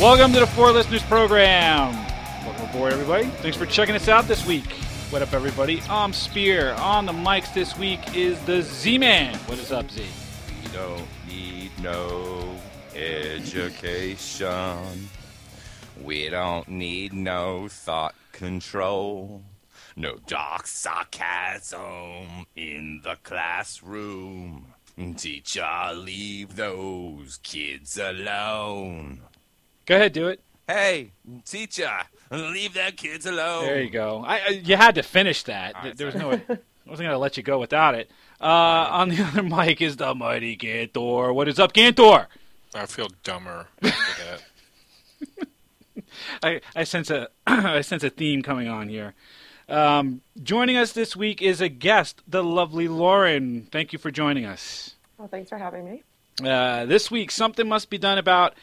Welcome to the Four Listeners Program. Welcome aboard, everybody. Thanks for checking us out this week. What up, everybody? I'm Spear. On the mics this week is the Z-Man. What is up, Z? We don't need no education. We don't need no thought control. No dark sarcasm in the classroom. Teacher, leave those kids alone. Go ahead, do it. Hey, teacher, leave that kids alone. There you go. I, I, you had to finish that. All right, there was no. I wasn't going to let you go without it. Uh, on the other mic is the mighty Gantor. What is up, Gantor? I feel dumber after that. I, I sense a I sense a theme coming on here. Um, joining us this week is a guest, the lovely Lauren. Thank you for joining us. Well, thanks for having me. Uh, this week, something must be done about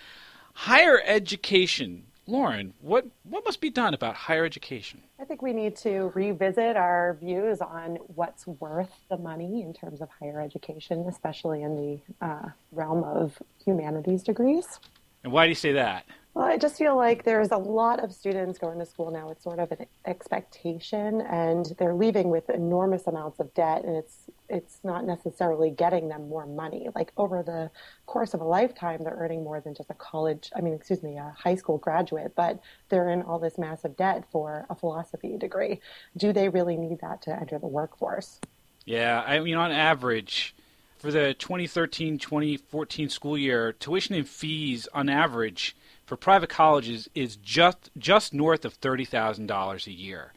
higher education. Lauren, what what must be done about higher education? I think we need to revisit our views on what's worth the money in terms of higher education, especially in the uh, realm of humanities degrees. And why do you say that? Well, I just feel like there's a lot of students going to school now. It's sort of an expectation, and they're leaving with enormous amounts of debt, and it's it's not necessarily getting them more money. Like over the course of a lifetime, they're earning more than just a college. I mean, excuse me, a high school graduate, but they're in all this massive debt for a philosophy degree. Do they really need that to enter the workforce? Yeah, I mean, on average, for the 2013-2014 school year, tuition and fees on average for private colleges is just just north of thirty thousand dollars a year.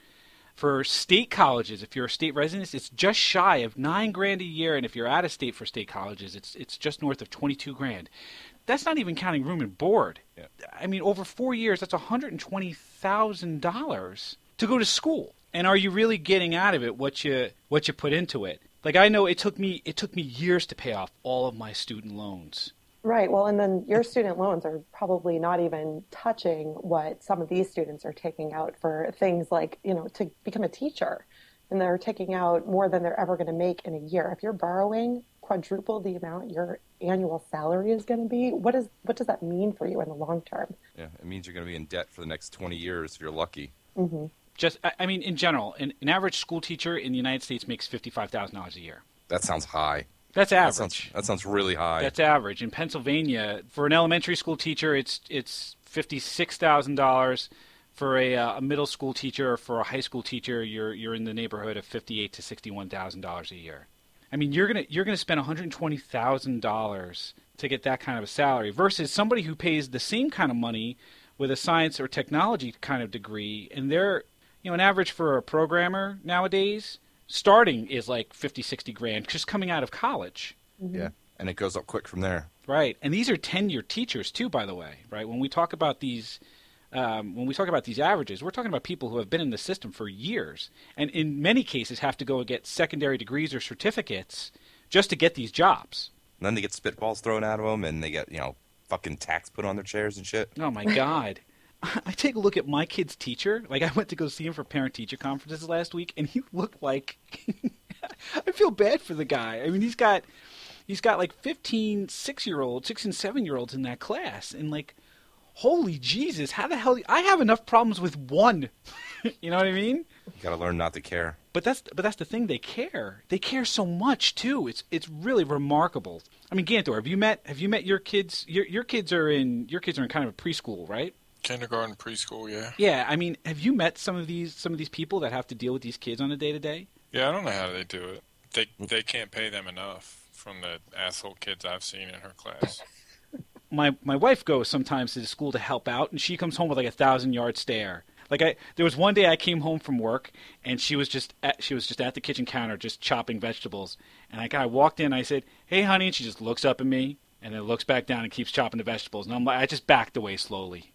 For state colleges, if you're a state resident, it's just shy of nine grand a year, and if you're out of state for state colleges, it's it's just north of twenty two grand. That's not even counting room and board. Yeah. I mean, over four years, that's one hundred and twenty thousand dollars to go to school. And are you really getting out of it what you what you put into it? Like I know it took me it took me years to pay off all of my student loans. Right. Well, and then your student loans are probably not even touching what some of these students are taking out for things like, you know, to become a teacher. And they're taking out more than they're ever going to make in a year. If you're borrowing quadruple the amount your annual salary is going to be, what is what does that mean for you in the long term? Yeah, it means you're going to be in debt for the next 20 years if you're lucky. hmm Just I I mean, in general, an, an average school teacher in the United States makes fifty five thousand dollars a year. That sounds high. That's That average. sounds, that sounds really high. That's average. In Pennsylvania, for an elementary school teacher, it's it's fifty six thousand dollars. For a, uh, a middle school teacher or for a high school teacher, you're you're in the neighborhood of fifty eight to sixty one thousand dollars a year. I mean, you're gonna you're gonna spend one hundred twenty thousand dollars to get that kind of a salary versus somebody who pays the same kind of money with a science or technology kind of degree, and they're you know an average for a programmer nowadays starting is like 50 60 grand just coming out of college Yeah, and it goes up quick from there. Right, and these are ten-year teachers too, by the way. Right, when we talk about these, um, when we talk about these averages, we're talking about people who have been in the system for years, and in many cases have to go and get secondary degrees or certificates just to get these jobs. And then they get spitballs thrown at them, and they get you know fucking tacks put on their chairs and shit. Oh my God! I take a look at my kid's teacher. Like I went to go see him for parent-teacher conferences last week, and he looked like I feel bad for the guy. I mean, he's got he's got like 15 6-year-olds, 6 and 7-year-olds in that class and like holy Jesus, how the hell I have enough problems with one. you know what I mean? You got to learn not to care. But that's but that's the thing they care. They care so much too. It's it's really remarkable. I mean, Gantor, have you met have you met your kids? Your your kids are in your kids are in kind of a preschool, right? Kindergarten, preschool, yeah. Yeah, I mean, have you met some of these some of these people that have to deal with these kids on a day to day? Yeah, I don't know how they do it. They mm. they can't pay them enough from the asshole kids I've seen in her class. My my wife goes sometimes to the school to help out, and she comes home with like a thousand yard stare. Like I, there was one day I came home from work, and she was just at, she was just at the kitchen counter just chopping vegetables, and I kind of walked in. I said, "Hey, honey," and she just looks up at me, and then looks back down and keeps chopping the vegetables, and I'm like, I just backed away slowly.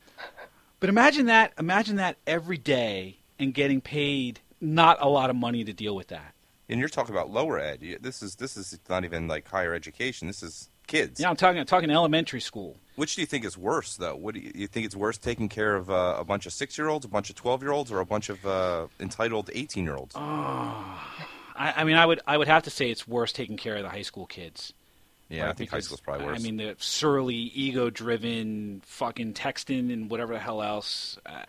But imagine that, imagine that every day and getting paid not a lot of money to deal with that. And you're talking about lower ed. This is this is not even like higher education. This is kids. Yeah, I'm talking, I'm talking elementary school. Which do you think is worse, though? What do you, you think it's worse taking care of uh, a bunch of six-year-olds, a bunch of twelve-year-olds, or a bunch of uh, entitled eighteen-year-olds? I, I mean, I would, I would have to say it's worse taking care of the high school kids. Yeah, I right? think high Because, school's probably worse. I mean, the surly, ego-driven, fucking texting and whatever the hell else. I,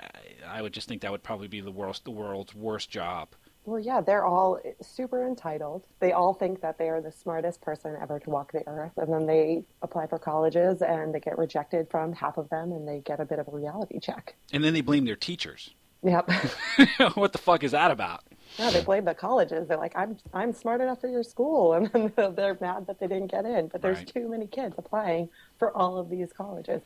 I would just think that would probably be the worst, the world's worst job. Well, yeah, they're all super entitled. They all think that they are the smartest person ever to walk the earth. And then they apply for colleges and they get rejected from half of them and they get a bit of a reality check. And then they blame their teachers. Yep. what the fuck is that about? Yeah, they blame the colleges. They're like, I'm, I'm smart enough for your school. And then they're mad that they didn't get in. But there's Right. too many kids applying for all of these colleges.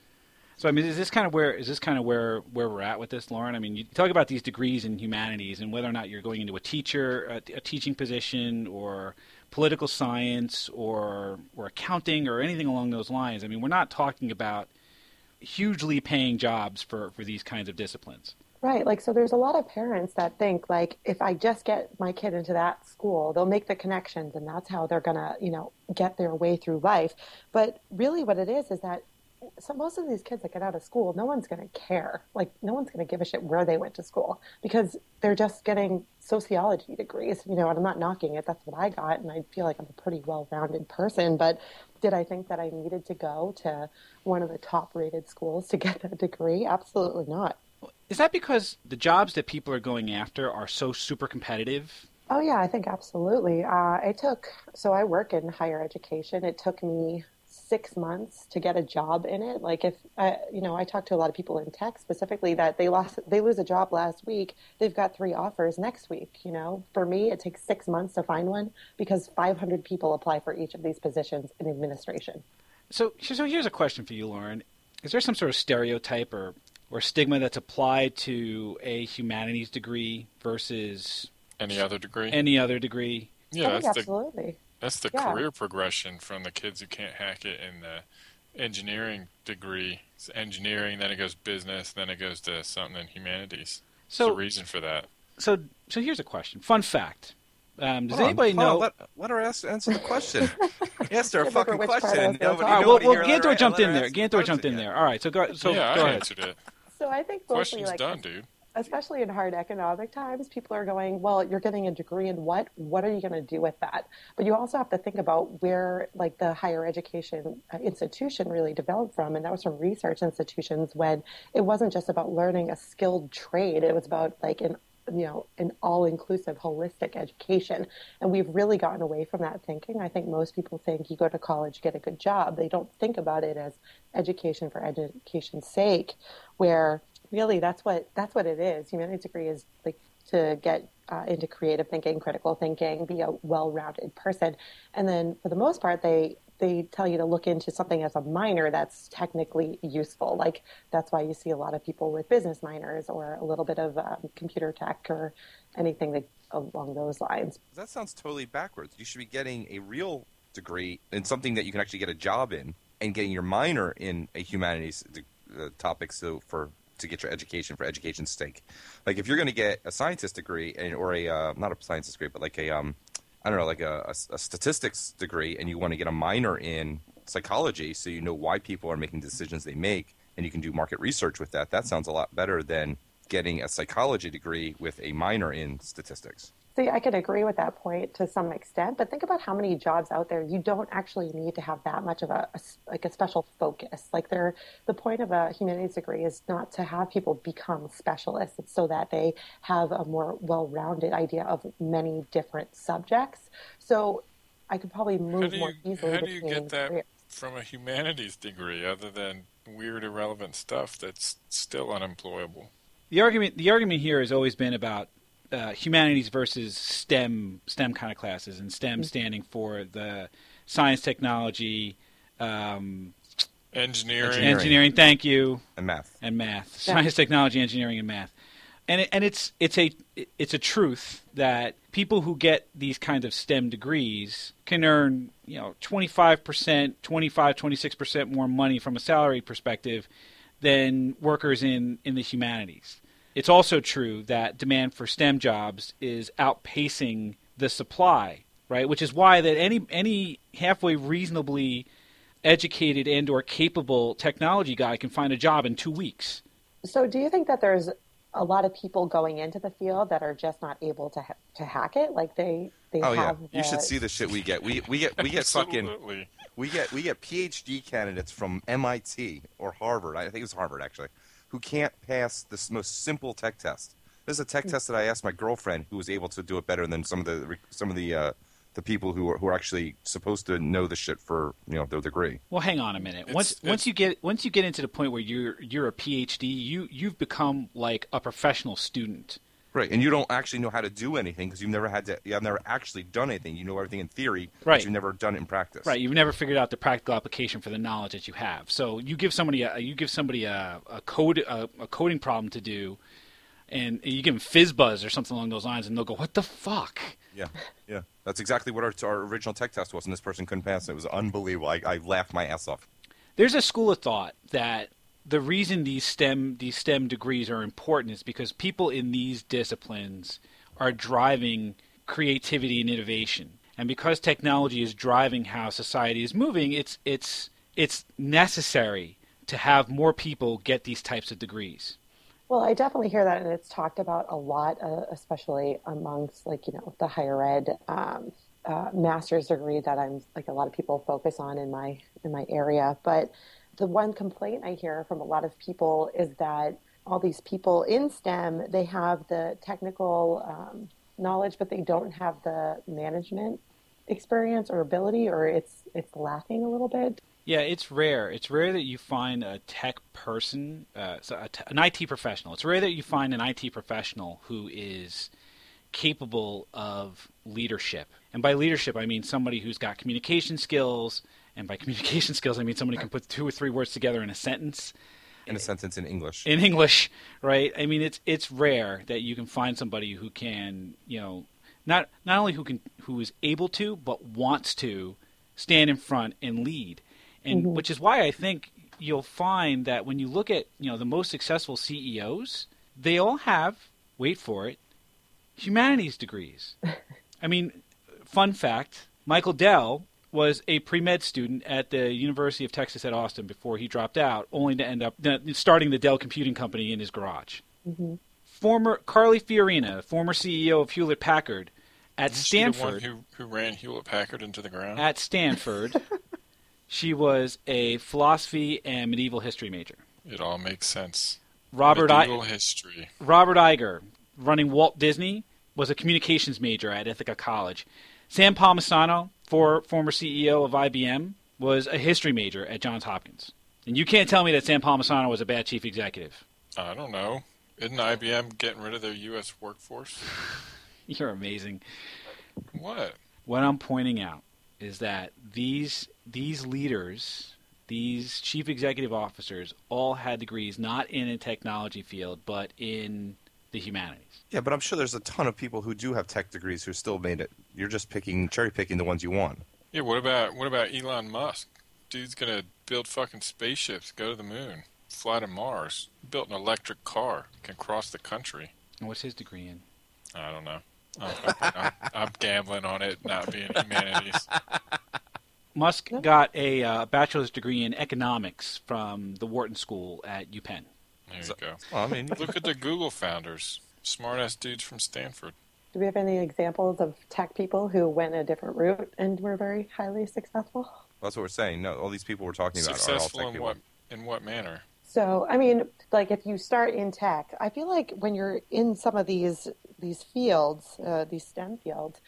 So I mean, is this kind of where is this kind of where where we're at with this, Lauren? I mean, you talk about these degrees in humanities and whether or not you're going into a teacher, a, a teaching position, or political science, or or accounting, or anything along those lines. I mean, we're not talking about hugely paying jobs for for these kinds of disciplines. Right. Like, so there's a lot of parents that think, like, if I just get my kid into that school, they'll make the connections and that's how they're going to, you know, get their way through life. But really, what it is is that so most of these kids that get out of school, no one's going to care. Like, no one's going to give a shit where they went to school because they're just getting sociology degrees, you know, and I'm not knocking it. That's what I got. And I feel like I'm a pretty well rounded person. But did I think that I needed to go to one of the top rated schools to get that degree? Absolutely not. Is that because the jobs that people are going after are so super competitive? Oh yeah, I think absolutely. Uh, it took so I work in higher education. It took me six months to get a job in it. Like if uh, you know, I talked to a lot of people in tech specifically that they lost they lose a job last week. They've got three offers next week. You know, for me, it takes six months to find one because 500 people apply for each of these positions in administration. So, so here's a question for you, Lauren. Is there some sort of stereotype or, or stigma that's applied to a humanities degree versus Any other degree? any other degree? yeah, I think that's the absolutely. that's the Yeah. career progression from the kids who can't hack it in the engineering degree. It's engineering, then it goes business, then it goes to something in humanities. So, There's a reason for that. so, so here's a question. Fun fact. Um, does Hold anybody on, know? let, let her ask, answer the question. Ask her a fucking which part I was question. gonna Nobody, talk All right, well, nobody well Gantor her- jumped in there. ask the Gantor jumped in there. All right, so go. So yeah, go I ahead. answered it. So I think mostly Question's like done, dude. especially in hard economic times, people are going, well, you're getting a degree in what? What are you going to do with that? But you also have to think about where, like, the higher education uh, institution really developed from. And that was from research institutions when it wasn't just about learning a skilled trade, it was about, like, an you know, an all-inclusive, holistic education, and we've really gotten away from that thinking. I think most people think you go to college, get a good job. They don't think about it as education for education's sake, where really that's what that's what it is. Humanities degree is like to get uh, into creative thinking, critical thinking, be a well-rounded person, and then for the most part, they they tell you to look into something as a minor that's technically useful. Like that's why you see a lot of people with business minors or a little bit of um, computer tech or anything that, along those lines. That sounds totally backwards. You should be getting a real degree in something that you can actually get a job in, and getting your minor in a humanities uh, topic so for to get your education for education's sake. Like if you're going to get a scientist degree and or a uh, not a scientist degree, but like a um, I don't know, like a, a, a statistics degree, and you want to get a minor in psychology, so you know why people are making decisions they make, and you can do market research with that. That sounds a lot better than getting a psychology degree with a minor in statistics. See, I could agree with that point to some extent, but think about how many jobs out there you don't actually need to have that much of a, a like a special focus. Like they're, the point of a humanities degree is not to have people become specialists. It's so that they have a more well-rounded idea of many different subjects. So I could probably move do more you easily how do you get that careers. from a humanities degree other than weird irrelevant stuff that's still unemployable? The argument the argument here has always been about uh, humanities versus STEM STEM kind of classes, and STEM standing for the science, technology, um, Engineering. Engineering. engineering. Thank you, And math. and math. Yeah. Science, technology, engineering, and math. And it, and it's it's a it's a truth that people who get these kinds of STEM degrees can earn you know 25 percent, 25, 26 percent more money from a salary perspective than workers in in the humanities. It's also true that demand for STEM jobs is outpacing the supply, right? Which is why that any any halfway reasonably educated and or capable technology guy can find a job in 2 weeks. So, do you think that there's a lot of people going into the field that are just not able to ha- to hack it? Like they they Oh yeah, have you should see the shit we get. We we get we get fucking We get we get PhD candidates from MIT or Harvard. I think it was Harvard actually, who can't pass this most simple tech test. This is a tech test that I asked my girlfriend, who was able to do it better than some of the some of the uh, the people who are who are actually supposed to know the shit for you know their degree. Well, hang on a minute. It's- once it's- once you get once you get into the point where you're you're a PhD, you you've become like a professional student. Right, and you don't actually know how to do anything because you've never had to. You have never actually done anything. You know everything in theory, Right. but you've never done it in practice. Right, you've never figured out the practical application for the knowledge that you have. So you give somebody a you give somebody a, a code a, a coding problem to do, and you give them FizzBuzz or something along those lines, and they'll go, "What the fuck?" Yeah, yeah. That's exactly what our, our original tech test was, and this person couldn't pass it. It was unbelievable. I, I laughed my ass off. There's a school of thought that the reason these STEM these STEM degrees are important is because people in these disciplines are driving creativity and innovation. And because technology is driving how society is moving, it's it's it's necessary to have more people get these types of degrees. Well, I definitely hear that, and it's talked about a lot, uh, especially amongst like you know the higher ed um, uh, master's degree that I'm like a lot of people focus on in my in my area. But the one complaint I hear from a lot of people is that all these people in STEM they have the technical um, knowledge, but they don't have the management experience or ability, or it's it's lacking a little bit. Yeah, it's rare. It's rare that you find a tech person, uh, an IT professional. It's rare that you find an IT professional who is capable of leadership. And by leadership, I mean somebody who's got communication skills. And by communication skills, I mean somebody who can put two or three words together in a sentence In a sentence in English. in English, right? I mean, it's it's rare that you can find somebody who can, you know, not not only who can who is able to, but wants to stand in front and lead, and mm-hmm. which is why I think you'll find that when you look at you know the most successful CEOs, they all have wait for it, humanities degrees. I mean, fun fact: Michael Dell was a pre med student at the University of Texas at Austin before he dropped out, only to end up starting the Dell Computing Company in his garage. Mm-hmm. Former Carly Fiorina, former CEO of Hewlett Packard, at Isn't she the one Stanford. who, who ran Hewlett Packard into the ground? At Stanford, she was a philosophy and medieval history major. it all makes sense. Robert I- Medieval history. Robert Iger, running Walt Disney, was a communications major at Ithaca College. Sam Palmisano, for, former CEO of IBM, was a history major at Johns Hopkins. And you can't tell me that Sam Palmisano was a bad chief executive. I don't know. Isn't IBM getting rid of their U.S. workforce? You're amazing. What? What I'm pointing out is that these these leaders, these chief executive officers, all had degrees not in a technology field, but in the humanities. Yeah, but I'm sure there's a ton of people who do have tech degrees who still made it. You're just picking, cherry picking the ones you want. Yeah. What about what about Elon Musk? Dude's gonna build fucking spaceships, go to the moon, fly to Mars. Built an electric car, can cross the country. And what's his degree in? I don't know. I'm, I'm, I'm gambling on it not being humanities. Musk got a uh, bachelor's degree in economics from the Wharton School at UPenn. There you go. Well, I mean, Look at the Google founders, smart ass dudes from Stanford. Do we have any examples of tech people who went a different route and were very highly successful? that's what we're saying. No, all these people we're talking about are all tech in people. what in what manner? So, I mean, like if you start in tech, I feel like when you're in some of these these fields, uh, these STEM fields,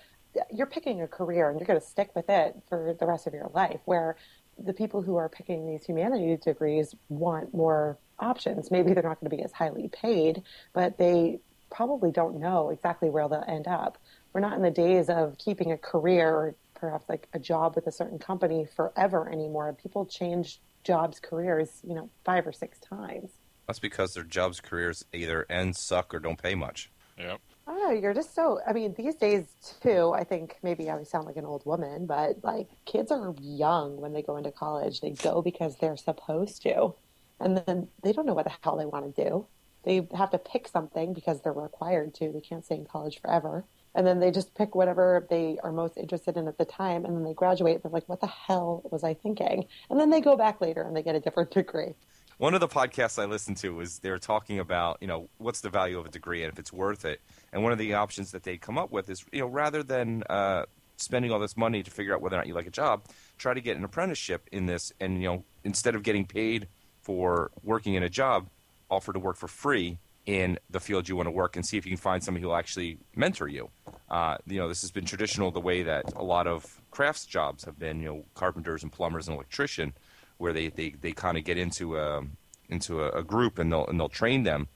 you're picking a career and you're going to stick with it for the rest of your life. Where the people who are picking these humanities degrees want more options. Maybe they're not going to be as highly paid, but they probably don't know exactly where they'll end up. We're not in the days of keeping a career or perhaps like a job with a certain company forever anymore. People change jobs, careers, you know, five or six times. That's because their jobs, careers either end, suck, or don't pay much. Yep. I don't know. You're just so. I mean, these days too. I think maybe I sound like an old woman, but like kids are young when they go into college. They go because they're supposed to, and then they don't know what the hell they want to do. They have to pick something because they're required to. They can't stay in college forever, and then they just pick whatever they are most interested in at the time, and then they graduate. They're like, "What the hell was I thinking?" And then they go back later and they get a different degree. One of the podcasts I listened to was they were talking about, you know, what's the value of a degree and if it's worth it. And one of the options that they'd come up with is, you know, rather than uh, spending all this money to figure out whether or not you like a job, try to get an apprenticeship in this, and you know, instead of getting paid for working in a job, offer to work for free in the field you want to work, and see if you can find somebody who will actually mentor you. Uh, you know, this has been traditional the way that a lot of crafts jobs have been. You know, carpenters and plumbers and electrician, where they they, they kind of get into a into a, a group and they'll and they'll train them.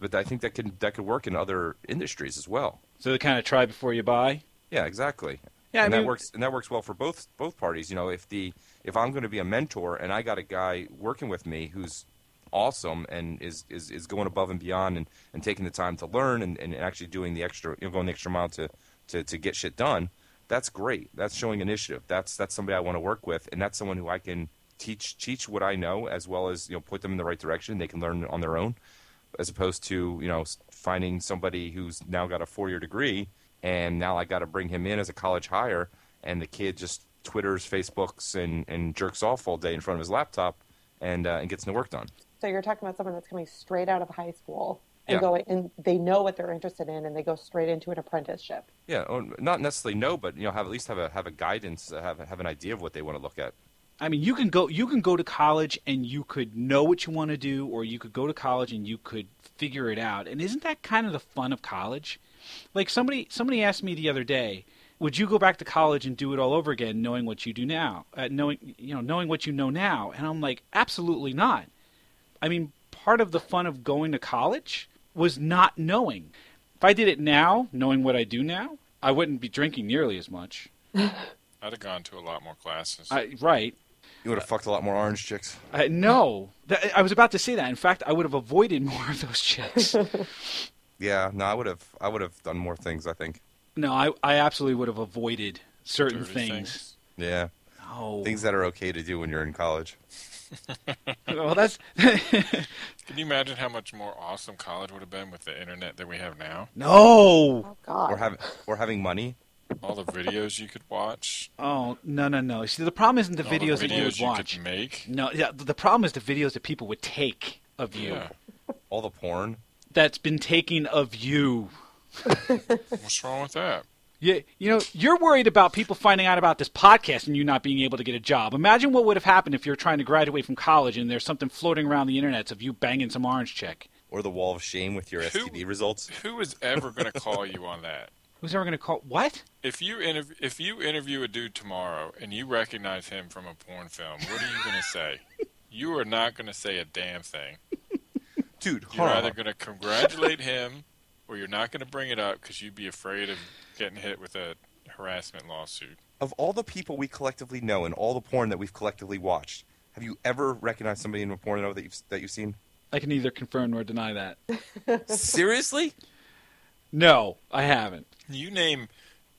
But I think that could that could work in other industries as well. So they kind of try before you buy. Yeah, exactly. Yeah, I and mean- that works and that works well for both both parties. You know, if the if I'm going to be a mentor and I got a guy working with me who's awesome and is, is, is going above and beyond and, and taking the time to learn and, and actually doing the extra you know going the extra mile to, to, to get shit done, that's great. That's showing initiative. That's that's somebody I want to work with and that's someone who I can teach teach what I know as well as you know put them in the right direction. They can learn on their own as opposed to you know finding somebody who's now got a four year degree and now I got to bring him in as a college hire and the kid just twitters, Facebooks, and, and jerks off all day in front of his laptop and uh, and gets no work done. So you're talking about someone that's coming straight out of high school and Yeah. going, and they know what they're interested in, and they go straight into an apprenticeship. Yeah, or not necessarily no, but you know have at least have a have a guidance, uh, have have an idea of what they want to look at. I mean, you can go you can go to college and you could know what you want to do, or you could go to college and you could figure it out. And isn't that kind of the fun of college? Like somebody somebody asked me the other day, would you go back to college and do it all over again, knowing what you do now, uh, knowing you know knowing what you know now? And I'm like, absolutely not. I mean, part of the fun of going to college was not knowing. If I did it now, knowing what I do now, I wouldn't be drinking nearly as much. I'd have gone to a lot more classes. I, right. You would have fucked a lot more orange chicks. I, no, That- I was about to say that. In fact, I would have avoided more of those chicks. Yeah, no, I would have I would have done more things. I think. no, I, I absolutely would have avoided certain things. things. Yeah, No, things that are okay to do when you're in college. well, that's Can you imagine how much more awesome college would have been with the internet that we have now? no. Oh God! Or having or having money. All the videos you could watch, Oh no, no, no. See, the problem isn't the all videos the that you would videos you watch. could make. No, yeah, the problem is the videos that people would take of you. Yeah. All the porn. That's been taken of you. What's wrong with that? Yeah, you know, you're worried about people finding out about this podcast and you not being able to get a job. Imagine what would have happened if you're trying to graduate from college and there's something floating around the internet of you banging some orange chick. Or the wall of shame with your Who- STD results. Who is ever going to call you on that? Who's ever going to call? What? If you interv- if you interview a dude tomorrow and you recognize him from a porn film, what are you going to say? You are not going to say a damn thing. Dude, You're huh. either going to congratulate him or you're not going to bring it up because you'd be afraid of getting hit with a harassment lawsuit. of all the people we collectively know and all the porn that we've collectively watched, have you ever recognized somebody in a porno that you've that you've seen? I can neither confirm nor deny that. Seriously? No, I haven't. You name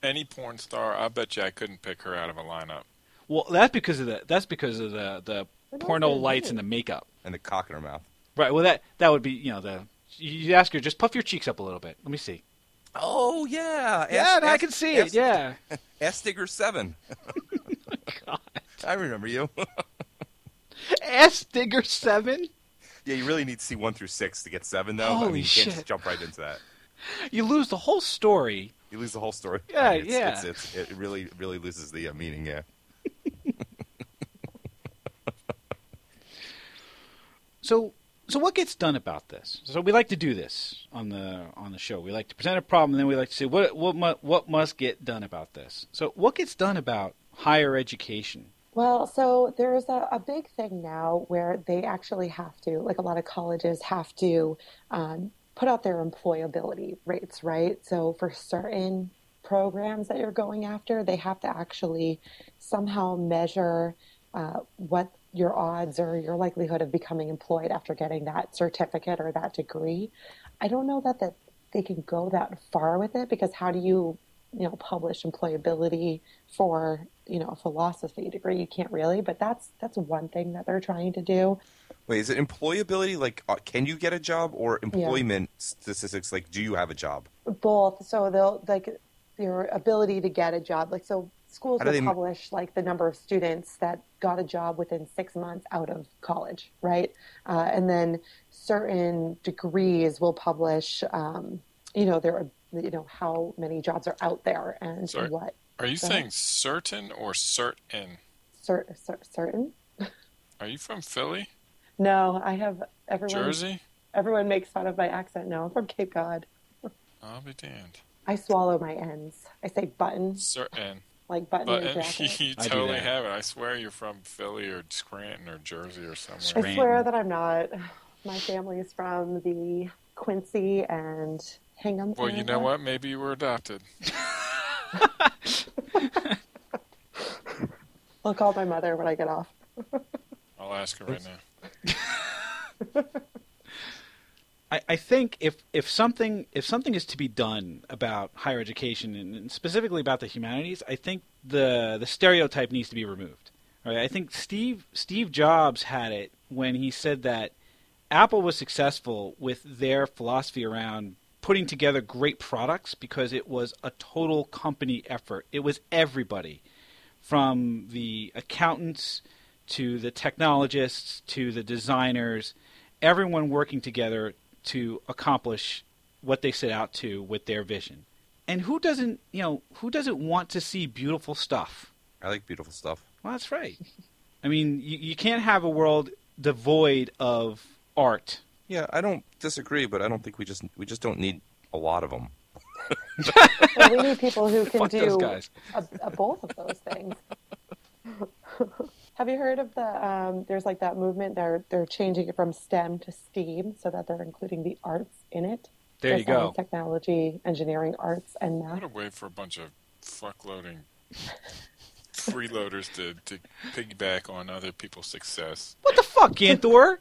any porn star, I bet you I couldn't pick her out of a lineup. Well, that's because of the that's because of the the But porno lights and the makeup. And the cock in her mouth. Right. Well, that that would be you know the you ask her just puff your cheeks up a little bit. Let me see. Oh yeah, Yeah, I can see it. Yeah. S Digger Seven. I remember you. S Digger Seven. yeah, you really need to see one through six to get seven, though. I Holy mean, you can't shit. just jump right into that. You lose the whole story. You lose the whole story. Yeah, it's, yeah. It's, it's, it really, really loses the uh, meaning. Yeah. So so what gets done about this? So we like to do this on the on the show. We like to present a problem, and then we like to say what what mu- what must get done about this. So what gets done about higher education? Well, so there's a, a big thing now where they actually have to, like a lot of colleges have to um, put out their employability rates, right? So for certain programs that you're going after, they have to actually somehow measure uh, what your odds or your likelihood of becoming employed after getting that certificate or that degree. I don't know that, that they can go that far with it because how do you you know publish employability for you know a philosophy degree you can't really but that's that's one thing that they're trying to do Wait, is it employability? Like, uh, can you get a job, or employment statistics? Like, do you have a job? both so they'll like your ability to get a job like so schools will they- publish like the number of students that got a job within six months out of college right uh, and then certain degrees will publish um, you know their you know how many jobs are out there and Sorry. what Are you Go saying certain or certain? cer- cer- certain. Are you from Philly, No, I have everyone. Jersey? Everyone makes fun of my accent. No, I'm from Cape Cod. I'll be damned. I swallow my Ns. I say button, Certain. Like button But your jacket. you totally that. have it. I swear you're from Philly or Scranton or Jersey or somewhere. I swear that I'm not. My family is from the Quincy and Hingham. Well, you know what? Maybe you were adopted. I'll call my mother when I get off. I'll ask her right now. I, I think if, if something if something is to be done about higher education and and specifically about the humanities, I think the the stereotype needs to be removed. Right? I think Steve Steve Jobs had it when he said that Apple was successful with their philosophy around putting together great products because it was a total company effort. It was everybody from the accountants to the technologists to the designers, everyone working together to accomplish what they set out to with their vision. And who doesn't, you know, who doesn't want to see beautiful stuff? I like beautiful stuff. Well, that's right. I mean, you, you can't have a world devoid of art. Yeah, I don't disagree, but I don't think we just we just don't need a lot of them. Well, we need people who can Fuck do. A, a both of those things. Have you heard of the? Um, there's like that movement. They're they're changing it from STEM to STEAM, so that they're including the arts in it. There So you go. science, Technology, engineering, arts, and math. What math. a way for a bunch of fuckloading freeloaders to, to piggyback on other people's success. What the fuck, Ganthor?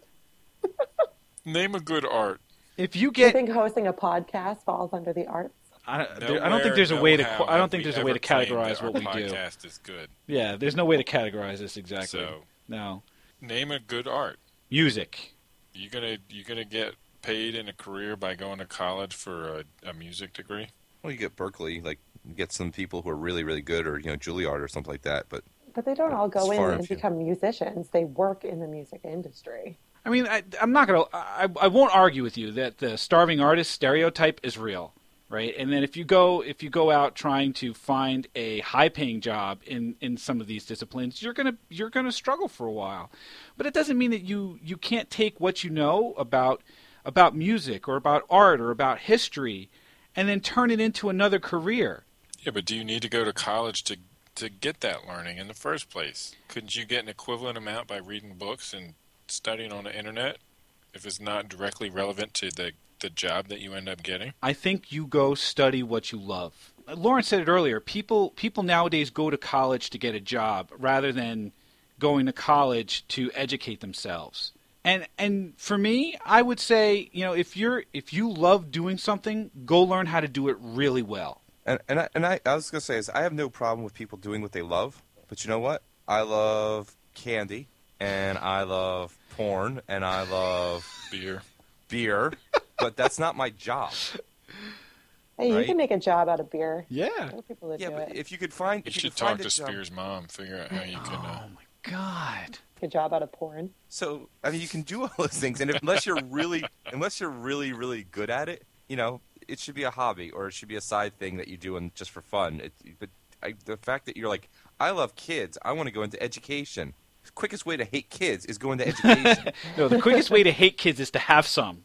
Name a good art. If you Do you think hosting a podcast falls under the arts? I, there- I don't think there's a way to. no qu- how I don't think there's a way to categorize that our what we do. Podcast is good. Yeah, there's no way to categorize this exactly. So No, name a good art. music. You gonna you gonna get paid in a career by going to college for a, a music degree? Well, you get Berklee, like get some people who are really really good, or you know Juilliard or something like that. But But they don't all go in and and few. become musicians. They work in the music industry. I mean, I, I'm not gonna. I, I won't argue with you that the starving artist stereotype is real, right? And then if you go if you go out trying to find a high paying job in in some of these disciplines, you're gonna you're gonna struggle for a while. But it doesn't mean that you you can't take what you know about about music or about art or about history, and then turn it into another career. Yeah, but do you need to go to college to to get that learning in the first place? Couldn't you get an equivalent amount by reading books and studying on the internet if it's not directly relevant to the the job that you end up getting? I think you go study what you love. Lauren said it earlier. People people nowadays go to college to get a job rather than going to college to educate themselves. And and for me, I would say, you know, if you're if you love doing something, go learn how to do it really well. and and I, and I, I was gonna say is I have no problem with people doing what they love, but you know what? I love candy, and I love porn, and I love Beer. beer, but that's not my job. Hey, you can make a job out of beer. Yeah. There are people that Yeah, do but it. if you could find, You if you should talk a to job- Spears' mom. Figure out how you can. Uh, Oh my god. a job out of porn. So I mean, you can do all those things, and if, unless you're really, unless you're really, really good at it, you know, it should be a hobby or it should be a side thing that you do and just for fun. It, but I, the fact that you're like, I love kids, I want to go into education. The quickest way to hate kids is go into education. No, the quickest way to hate kids is to have some.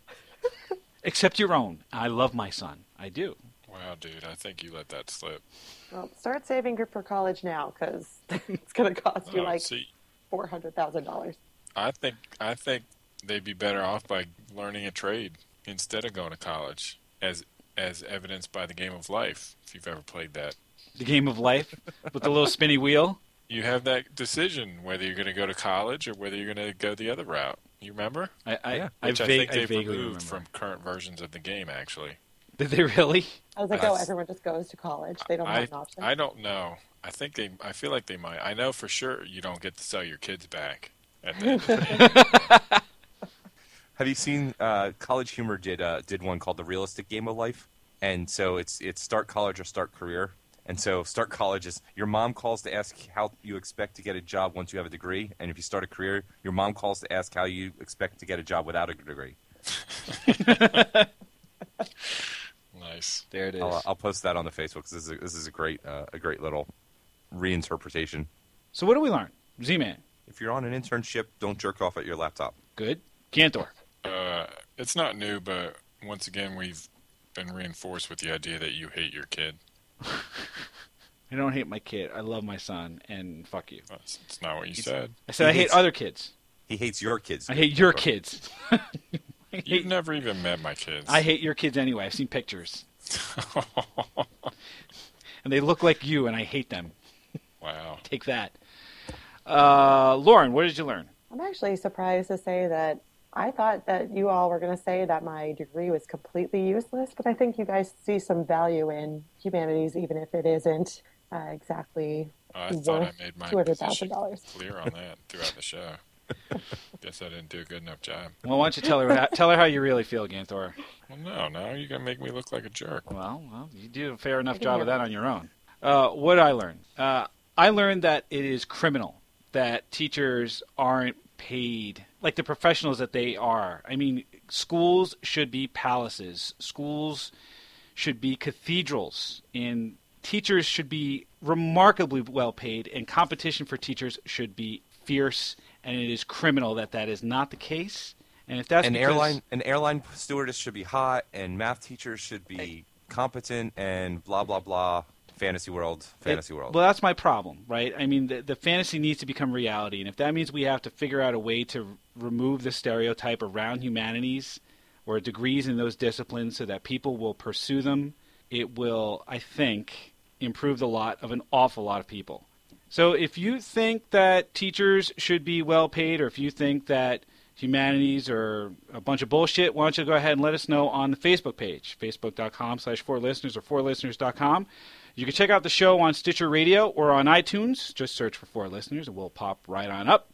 Except your own. I love my son. I do. wow, dude, I think you let that slip. Well, start saving for college now because it's going to cost you Oh, like see, four hundred thousand dollars. I think I think they'd be better off by learning a trade instead of going to college, as as evidenced by the game of life. If you've ever played that, The game of life with the little spinny wheel. you have that decision whether you're going to go to college or whether you're going to go the other route. You remember? I I, Yeah. I, Which I, vague- think they've vaguely removed remember. from current versions of the game. Actually, Did they really? I was like, Uh, oh, everyone just goes to college. They don't I have an option. I don't know. I think they. I feel like they might. I know for sure you don't get to sell your kids back. At the end the. Have you seen uh, College Humor did uh, did one called the Realistic Game of Life? And so it's it's start college or start career. And so start college is your mom calls to ask how you expect to get a job once you have a degree, and if you start a career, your mom calls to ask how you expect to get a job without a degree. nice. Nice. There it is. I'll, I'll post that on the Facebook. 'cause This is a, this is a great uh, a great little reinterpretation. so what do we learn? Z-Man, If you're on an internship, don't jerk off at your laptop. good. Gantor, Uh, it's not new, but once again, we've been reinforced with the idea that you hate your kid. I don't hate my kid. I love my son, and fuck you. That's, that's not what you He's- said. I said I He hate other kids. He hates your kids. I hate your kids. I You've never even met my kids. I hate your kids anyway. I've seen pictures, and they look like you, and I hate them. wow. Take that. Uh, Lauren, what did you learn? I'm actually surprised to say that I thought that you all were going to say that my degree was completely useless, but I think you guys see some value in humanities, even if it isn't uh, exactly I thought I worth made my two hundred position thousand dollars. clear on that throughout the show. Guess I didn't do a good enough job. Well, why don't you tell her how, tell her how you really feel, Ganthor? Well, no, now you're gonna make me look like a jerk. Well, well, you do a fair enough job of that that. on your own. Uh, what did I learn? Uh, I learned that it is criminal that teachers aren't paid like the professionals that they are. I mean, schools should be palaces. Schools should be cathedrals, and teachers should be remarkably well paid, and competition for teachers should be fierce. And it is criminal that that is not the case. And if that's an because- airline an airline stewardess should be hot, and math teachers should be competent, and blah blah blah. Fantasy world, fantasy It- world. Well, that's my problem, right? I mean, the, the fantasy needs to become reality, and if that means we have to figure out a way to r- remove the stereotype around humanities or degrees in those disciplines so that people will pursue them, it will, I think, improve the lot of an awful lot of people. So if you think that teachers should be well paid, or if you think that humanities are a bunch of bullshit, why don't you go ahead and let us know on the Facebook page, facebook.com slash four listeners or fourlisteners.com. You can check out the show on Stitcher Radio or on iTunes. Just search for Four Listeners and we'll pop right on up.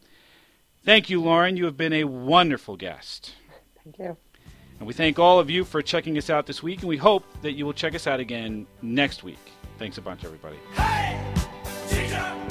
Thank you, Lauren. You have been a wonderful guest. Thank you. And we thank all of you for checking us out this week, and we hope that you will check us out again next week. Thanks a bunch, everybody. Hey, teacher!